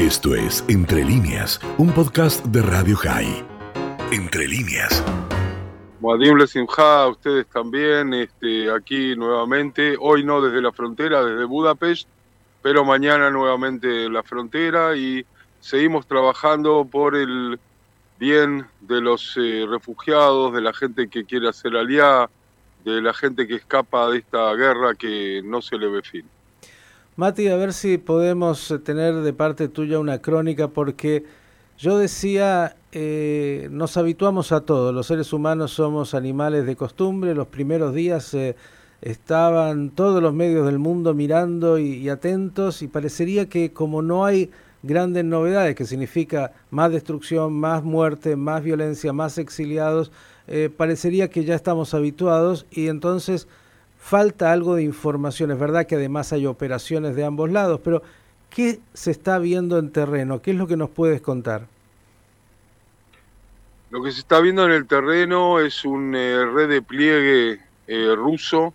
Esto es Entre líneas, un podcast de Radio High. Entre líneas. Moadim Lesimha, ustedes también, este, aquí nuevamente, hoy no desde la frontera, desde Budapest, pero mañana nuevamente en la frontera y seguimos trabajando por el bien de los eh, refugiados, de la gente que quiere hacer aliá, de la gente que escapa de esta guerra que no se le ve fin. Mati, a ver si podemos eh, tener de parte tuya una crónica, porque yo decía, eh, nos habituamos a todo, los seres humanos somos animales de costumbre, los primeros días eh, estaban todos los medios del mundo mirando y, atentos y parecería que como no hay grandes novedades, que significa más destrucción, más muerte, más violencia, más exiliados, parecería que ya estamos habituados y entonces falta algo de información. Es verdad que además hay operaciones de ambos lados, pero ¿qué se está viendo en terreno? ¿Qué es lo que nos puedes contar? Lo que se está viendo en el terreno es un eh, eh, ruso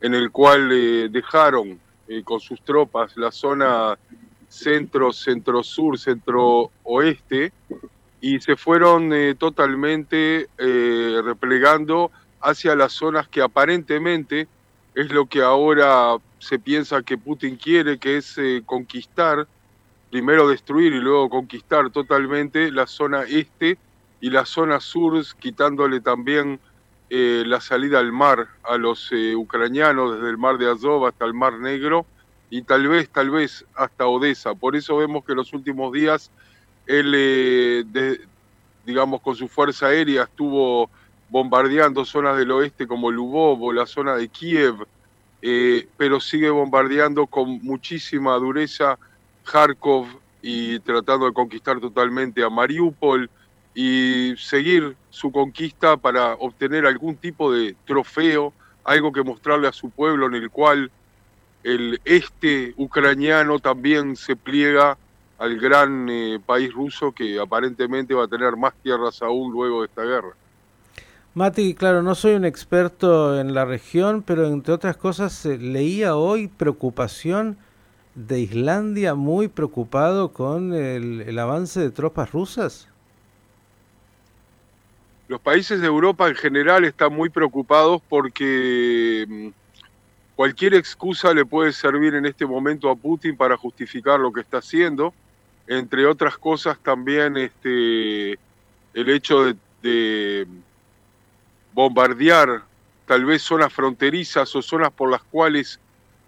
en el cual eh, dejaron con sus tropas la zona centro, centro-sur, centro-oeste y se fueron totalmente replegando hacia las zonas que aparentemente es lo que ahora se piensa que Putin quiere, que es eh, conquistar, primero destruir y luego conquistar totalmente la zona este y la zona sur, quitándole también eh, la salida al mar a los eh, ucranianos desde el mar de Azov hasta el mar Negro y tal vez, tal vez hasta Odessa. Por eso vemos que en los últimos días él, digamos, con su fuerza aérea estuvo bombardeando zonas del oeste como Lubov o la zona de Kiev, eh, pero sigue bombardeando con muchísima dureza Kharkov y tratando de conquistar totalmente a Mariupol y seguir su conquista para obtener algún tipo de trofeo, algo que mostrarle a su pueblo en el cual el este ucraniano también se pliega al gran eh, país ruso que aparentemente va a tener más tierras aún luego de esta guerra. Mati, claro, no soy un experto en la región, pero entre otras cosas eh, leía hoy preocupación de Islandia muy preocupado con el, avance de tropas rusas. Los países de Europa en general están muy preocupados porque mm, cualquier excusa le puede servir en este momento a Putin para justificar lo que está haciendo. Entre otras cosas también este, el hecho de bombardear tal vez zonas fronterizas o zonas por las cuales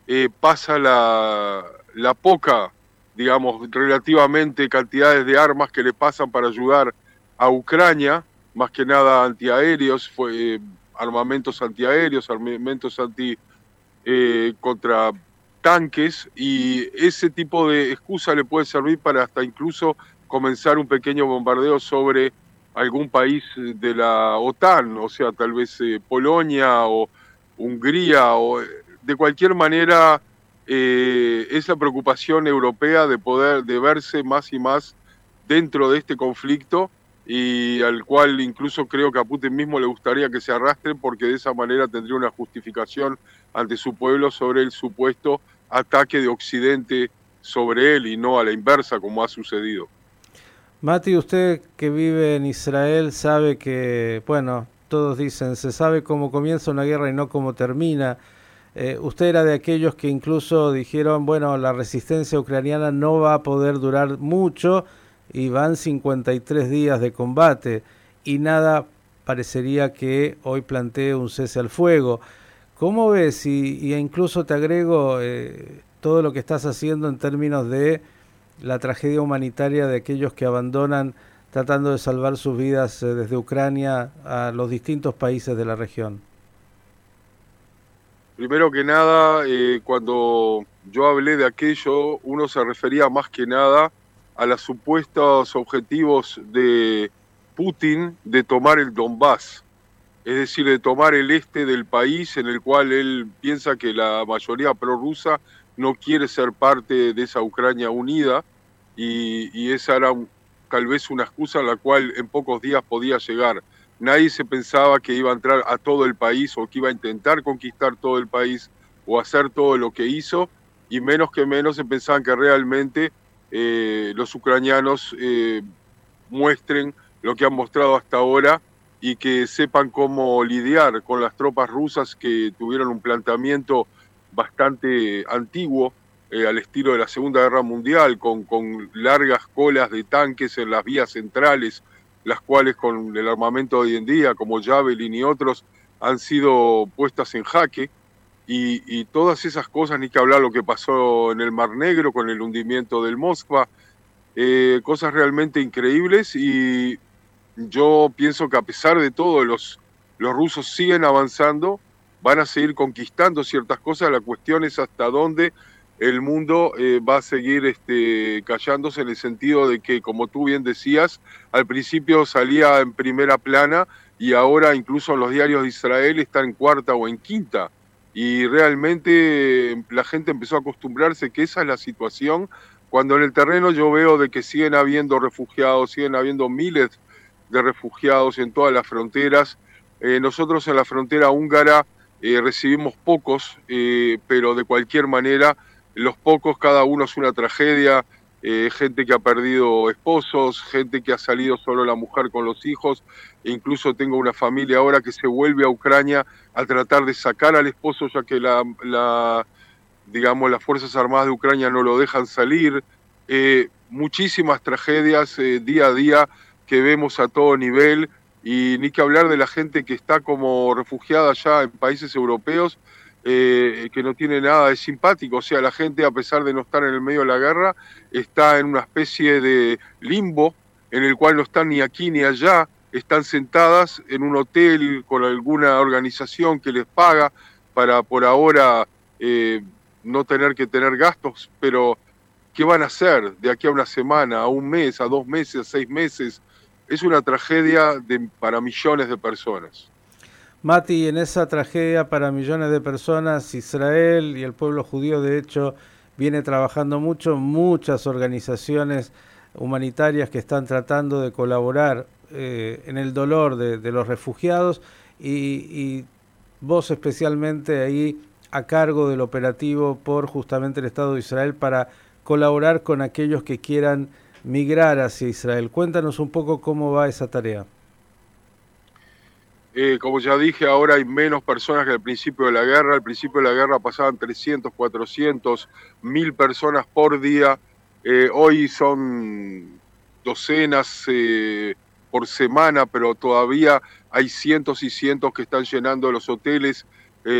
eh, pasa la, la, poca, digamos, relativamente cantidades de armas que le pasan para ayudar a Ucrania, más que nada antiaéreos, fue, eh, armamentos antiaéreos, armamentos anti eh, contra tanques y ese tipo de excusa le puede servir para hasta incluso comenzar un pequeño bombardeo sobre algún país de la OTAN, o sea, tal vez eh, Polonia o Hungría, o de cualquier manera eh, esa preocupación europea de poder, de verse más y más dentro de este conflicto y al cual incluso creo que a Putin mismo le gustaría que se arrastre porque de esa manera tendría una justificación ante su pueblo sobre el supuesto ataque de Occidente sobre él y no a la inversa como ha sucedido. Mati, usted que vive en Israel sabe que, bueno, todos dicen, se sabe cómo comienza una guerra y no cómo termina. Eh, usted era de aquellos que incluso dijeron, bueno, la resistencia ucraniana no va a poder durar mucho y van 53 días de combate y nada parecería que hoy plantee un cese al fuego. ¿Cómo ves? Y, y incluso te agrego eh, todo lo que estás haciendo en términos de la tragedia humanitaria de aquellos que abandonan tratando de salvar sus vidas eh, desde Ucrania a los distintos países de la región? Primero que nada, eh, cuando yo hablé de aquello, uno se refería más que nada a los supuestos objetivos de Putin de tomar el Donbass, es decir, de tomar el este del país en el cual él piensa que la mayoría prorrusa no quiere ser parte de esa Ucrania unida y, esa era tal vez una excusa a la cual en pocos días podía llegar. Nadie se pensaba que iba a entrar a todo el país o que iba a intentar conquistar todo el país o hacer todo lo que hizo y menos que menos se pensaban que realmente los ucranianos muestren lo que han mostrado hasta ahora y que sepan cómo lidiar con las tropas rusas que tuvieron un planteamiento bastante antiguo eh, al estilo de la Segunda Guerra Mundial, con, con largas colas de tanques en las vías centrales, las cuales con el armamento de hoy en día, como Javelin y otros, han sido puestas en jaque. Y, todas esas cosas, ni que hablar lo que pasó en el Mar Negro con el hundimiento del Moskva, eh, cosas realmente increíbles y yo pienso que a pesar de todo los, los rusos siguen avanzando, van a seguir conquistando ciertas cosas, la cuestión es hasta dónde el mundo eh, va a seguir este, callándose en el sentido de que, como tú bien decías, al principio salía en primera plana y ahora incluso en los diarios de Israel está en cuarta o en quinta. Y realmente la gente empezó a acostumbrarse que esa es la situación, cuando en el terreno yo veo de que siguen habiendo refugiados, siguen habiendo miles de refugiados en todas las fronteras. Eh, nosotros en la frontera húngara eh, recibimos pocos, pero de cualquier manera, los pocos, cada uno es una tragedia. gente que ha perdido esposos, gente que ha salido solo la mujer con los hijos, e incluso tengo una familia ahora que se vuelve a Ucrania a tratar de sacar al esposo ya que la, la digamos, las Fuerzas Armadas de Ucrania no lo dejan salir. muchísimas tragedias día a día que vemos a todo nivel y ni que hablar de la gente que está como refugiada ya en países europeos, eh, que no tiene nada de simpático. O sea, la gente, a pesar de no estar en el medio de la guerra, está en una especie de limbo en el cual no están ni aquí ni allá, están sentadas en un hotel con alguna organización que les paga para por ahora eh, no tener que tener gastos, pero ¿qué van a hacer de aquí a una semana, a un mes, a dos meses, a seis meses? es una tragedia de, para millones de personas. Mati, en esa tragedia para millones de personas, Israel y el pueblo judío, de hecho, viene trabajando mucho, muchas organizaciones humanitarias que están tratando de colaborar eh, en el dolor de, los refugiados y, vos especialmente ahí a cargo del operativo por justamente el Estado de Israel para colaborar con aquellos que quieran migrar hacia Israel. Cuéntanos un poco cómo va esa tarea. Eh, como ya dije, ahora hay menos personas que al principio de la guerra. Al principio de la guerra pasaban 300, 400, mil personas por día. Eh, hoy son docenas eh, por semana, pero todavía hay cientos y cientos que están llenando los hoteles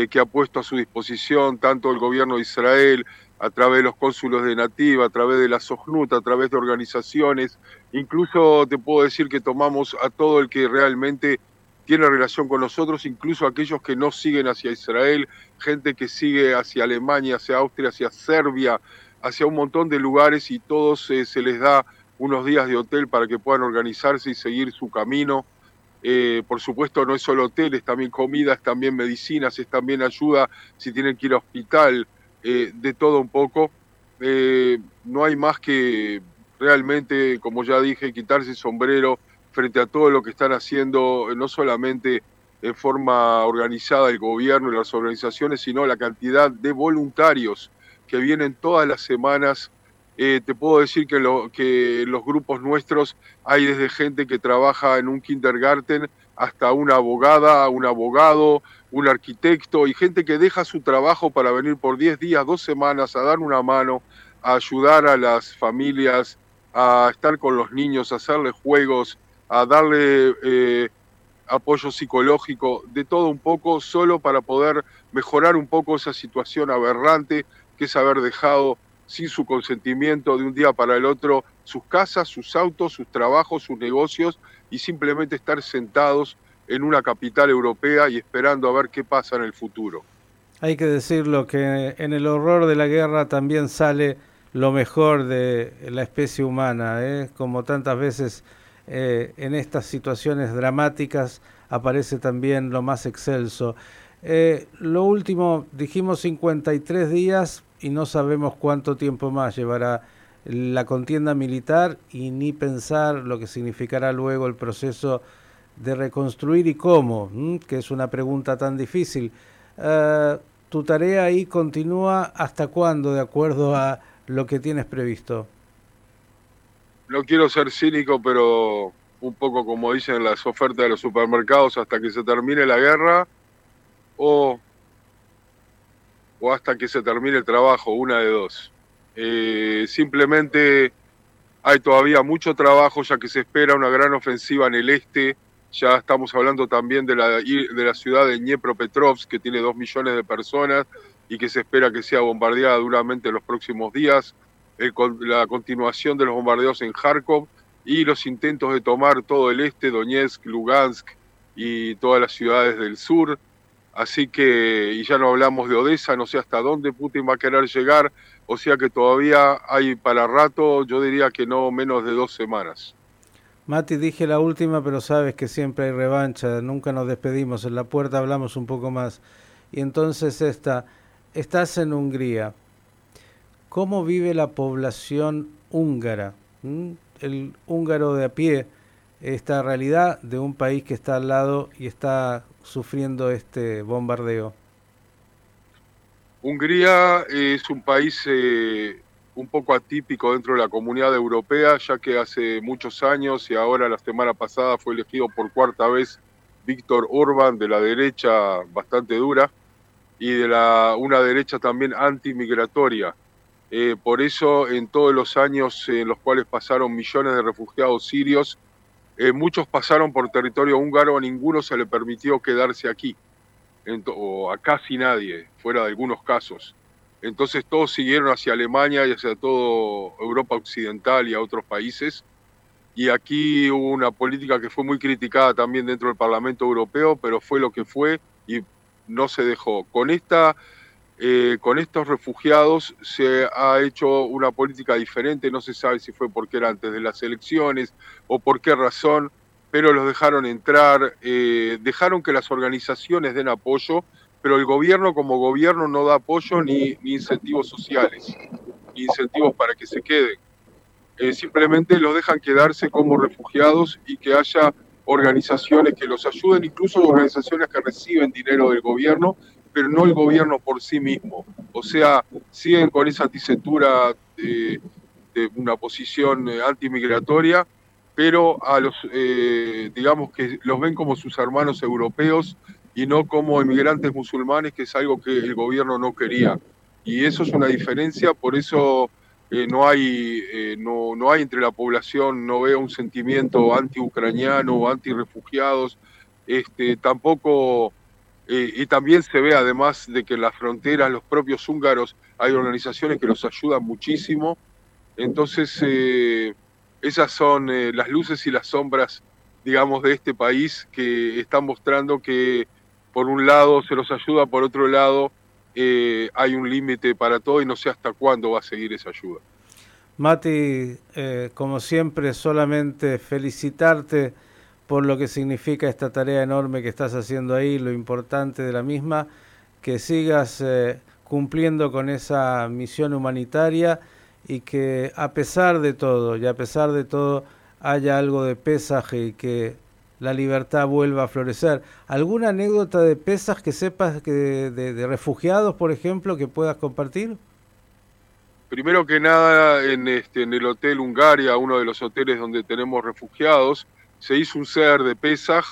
que ha puesto a su disposición tanto el gobierno de Israel, a través de los cónsulos de Nativa, a través de la SOGNUT, a través de organizaciones. Incluso te puedo decir que tomamos a todo el que realmente tiene relación con nosotros, incluso aquellos que no siguen hacia Israel, gente que sigue hacia Alemania, hacia Austria, hacia Serbia, hacia un montón de lugares y todos eh, se les da unos días de hotel para que puedan organizarse y seguir su camino. Eh, por supuesto no es solo hoteles, también comidas, también medicinas, es también ayuda si tienen que ir a hospital, eh, de todo un poco. No hay más que realmente, como ya dije, quitarse el sombrero frente a todo lo que están haciendo, no solamente en forma organizada el gobierno y las organizaciones, sino la cantidad de voluntarios que vienen todas las semanas. Eh, te puedo decir que, lo, que los grupos nuestros hay desde gente que trabaja en un kindergarten hasta una abogada, un abogado, un arquitecto y gente que deja su trabajo para venir por 10 días, dos semanas a dar una mano, a ayudar a las familias, a estar con los niños, a hacerle juegos, a darle eh, apoyo psicológico, de todo un poco, solo para poder mejorar un poco esa situación aberrante que es haber dejado sin su consentimiento de un día para el otro sus casas, sus autos, sus trabajos, sus negocios y simplemente estar sentados en una capital europea y esperando a ver qué pasa en el futuro. Hay que decirlo que en el horror de la guerra también sale lo mejor de la especie humana, ¿eh? como tantas veces eh, en estas situaciones dramáticas aparece también lo más excelso. Eh, lo último, dijimos 53 días y no sabemos cuánto tiempo más llevará la contienda militar y ni pensar lo que significará luego el proceso de reconstruir y cómo, que es una pregunta tan difícil. Eh, ¿Tu tarea ahí continúa hasta cuándo, de acuerdo a lo que tienes previsto? No quiero ser cínico, pero un poco como dicen las ofertas de los supermercados hasta que se termine la guerra o, o hasta que se termine el trabajo, una de dos. Eh, simplemente hay todavía mucho trabajo ya que se espera una gran ofensiva en el este. Ya estamos hablando también de la, de la ciudad de Dniepropetrovsk, que tiene dos millones de personas y que se espera que sea bombardeada duramente en los próximos días. La continuación de los bombardeos en Kharkov y los intentos de tomar todo el este, Donetsk, Lugansk y todas las ciudades del sur. Así que, y ya no hablamos de Odessa, no sé hasta dónde Putin va a querer llegar, o sea que todavía hay para rato, yo diría que no menos de dos semanas. Mati, dije la última, pero sabes que siempre hay revancha, nunca nos despedimos, en la puerta hablamos un poco más. Y entonces esta, estás en Hungría, ¿cómo vive la población húngara? ¿Mm? El húngaro de a pie, esta realidad de un país que está al lado y está sufriendo este bombardeo. Hungría es un país eh, un poco atípico dentro de la comunidad europea, ya que hace muchos años y ahora la semana pasada fue elegido por cuarta vez Víctor Orban de la derecha bastante dura y de la, una derecha también antimigratoria. Eh, por eso en todos los años en los cuales pasaron millones de refugiados sirios, eh, muchos pasaron por territorio húngaro, a ninguno se le permitió quedarse aquí o a casi nadie, fuera de algunos casos. Entonces todos siguieron hacia Alemania y hacia toda Europa Occidental y a otros países. Y aquí hubo una política que fue muy criticada también dentro del Parlamento Europeo, pero fue lo que fue y no se dejó. Con, esta, eh, con estos refugiados se ha hecho una política diferente, no se sabe si fue porque era antes de las elecciones o por qué razón pero los dejaron entrar, eh, dejaron que las organizaciones den apoyo, pero el gobierno como gobierno no da apoyo ni, incentivos sociales, ni incentivos para que se queden. Eh, simplemente los dejan quedarse como refugiados y que haya organizaciones que los ayuden, incluso organizaciones que reciben dinero del gobierno, pero no el gobierno por sí mismo. O sea, siguen con esa tesitura de, de una posición eh, antimigratoria pero a los, eh, digamos que los ven como sus hermanos europeos y no como inmigrantes musulmanes, que es algo que el gobierno no quería. Y eso es una diferencia, por eso eh, no, hay, no, no, hay entre la población, no veo un sentimiento anti-ucraniano o anti-refugiados, este, tampoco, y también se ve además de que en las fronteras, los propios húngaros, hay organizaciones que los ayudan muchísimo, entonces esas son eh, las luces y las sombras, digamos, de este país que están mostrando que por un lado se los ayuda, por otro lado eh, hay un límite para todo y no sé hasta cuándo va a seguir esa ayuda. Mati, eh, como siempre, solamente felicitarte por lo que significa esta tarea enorme que estás haciendo ahí, lo importante de la misma, que sigas cumpliendo con esa misión humanitaria y que a pesar de todo, y a pesar de todo, haya algo de pesaje y que la libertad vuelva a florecer. ¿Alguna anécdota de pesas que sepas que de, refugiados, por ejemplo, que puedas compartir? Primero que nada, en, este, en el Hotel Hungaria, uno de los hoteles donde tenemos refugiados, se hizo un ser de Pesaj.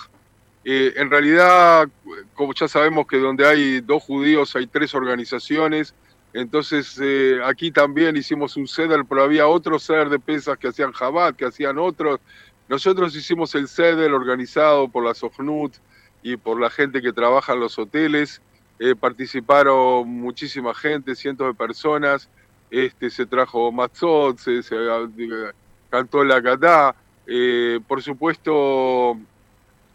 Eh, en realidad, como ya sabemos que donde hay dos judíos hay tres organizaciones, entonces eh, aquí también hicimos un ceder, pero había otros ceder de pesas que hacían Jabat, que hacían otros. Nosotros hicimos el ceder organizado por la Sojnut y por la gente que trabaja en los hoteles. Eh, participaron muchísima gente, cientos de personas. Este, se trajo matzot, se, cantó la Gadá. Eh, por supuesto,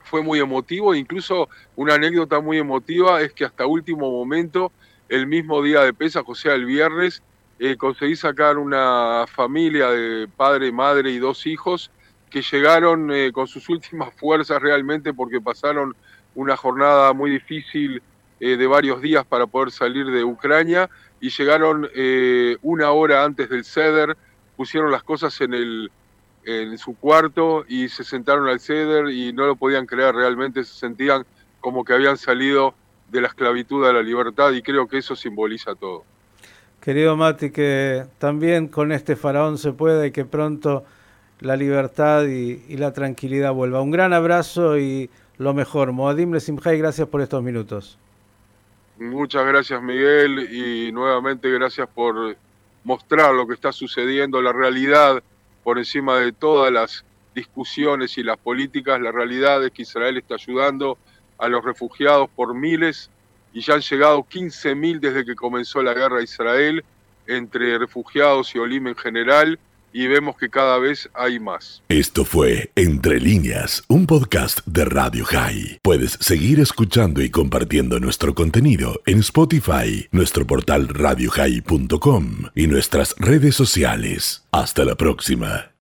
fue muy emotivo. Incluso una anécdota muy emotiva es que hasta último momento el mismo día de Pesaj, o sea, el viernes, eh, conseguí sacar una familia de padre, madre y dos hijos que llegaron eh, con sus últimas fuerzas realmente porque pasaron una jornada muy difícil de varios días para poder salir de Ucrania y llegaron una hora antes del ceder, pusieron las cosas en, el, en su cuarto y se sentaron al ceder y no lo podían creer, realmente se sentían como que habían salido de la esclavitud a la libertad y creo que eso simboliza todo. Querido Mati, que también con este faraón se pueda y que pronto la libertad y, la tranquilidad vuelva. Un gran abrazo y lo mejor. Moadim Lesimjai, gracias por estos minutos. Muchas gracias Miguel y nuevamente gracias por mostrar lo que está sucediendo, la realidad por encima de todas las discusiones y las políticas. La realidad es que Israel está ayudando a los refugiados por miles y ya han llegado 15.000 desde que comenzó la guerra a Israel entre refugiados y Olim en general y vemos que cada vez hay más. Esto fue Entre líneas, un podcast de Radio High. Puedes seguir escuchando y compartiendo nuestro contenido en Spotify, nuestro portal radiohigh.com y nuestras redes sociales. Hasta la próxima.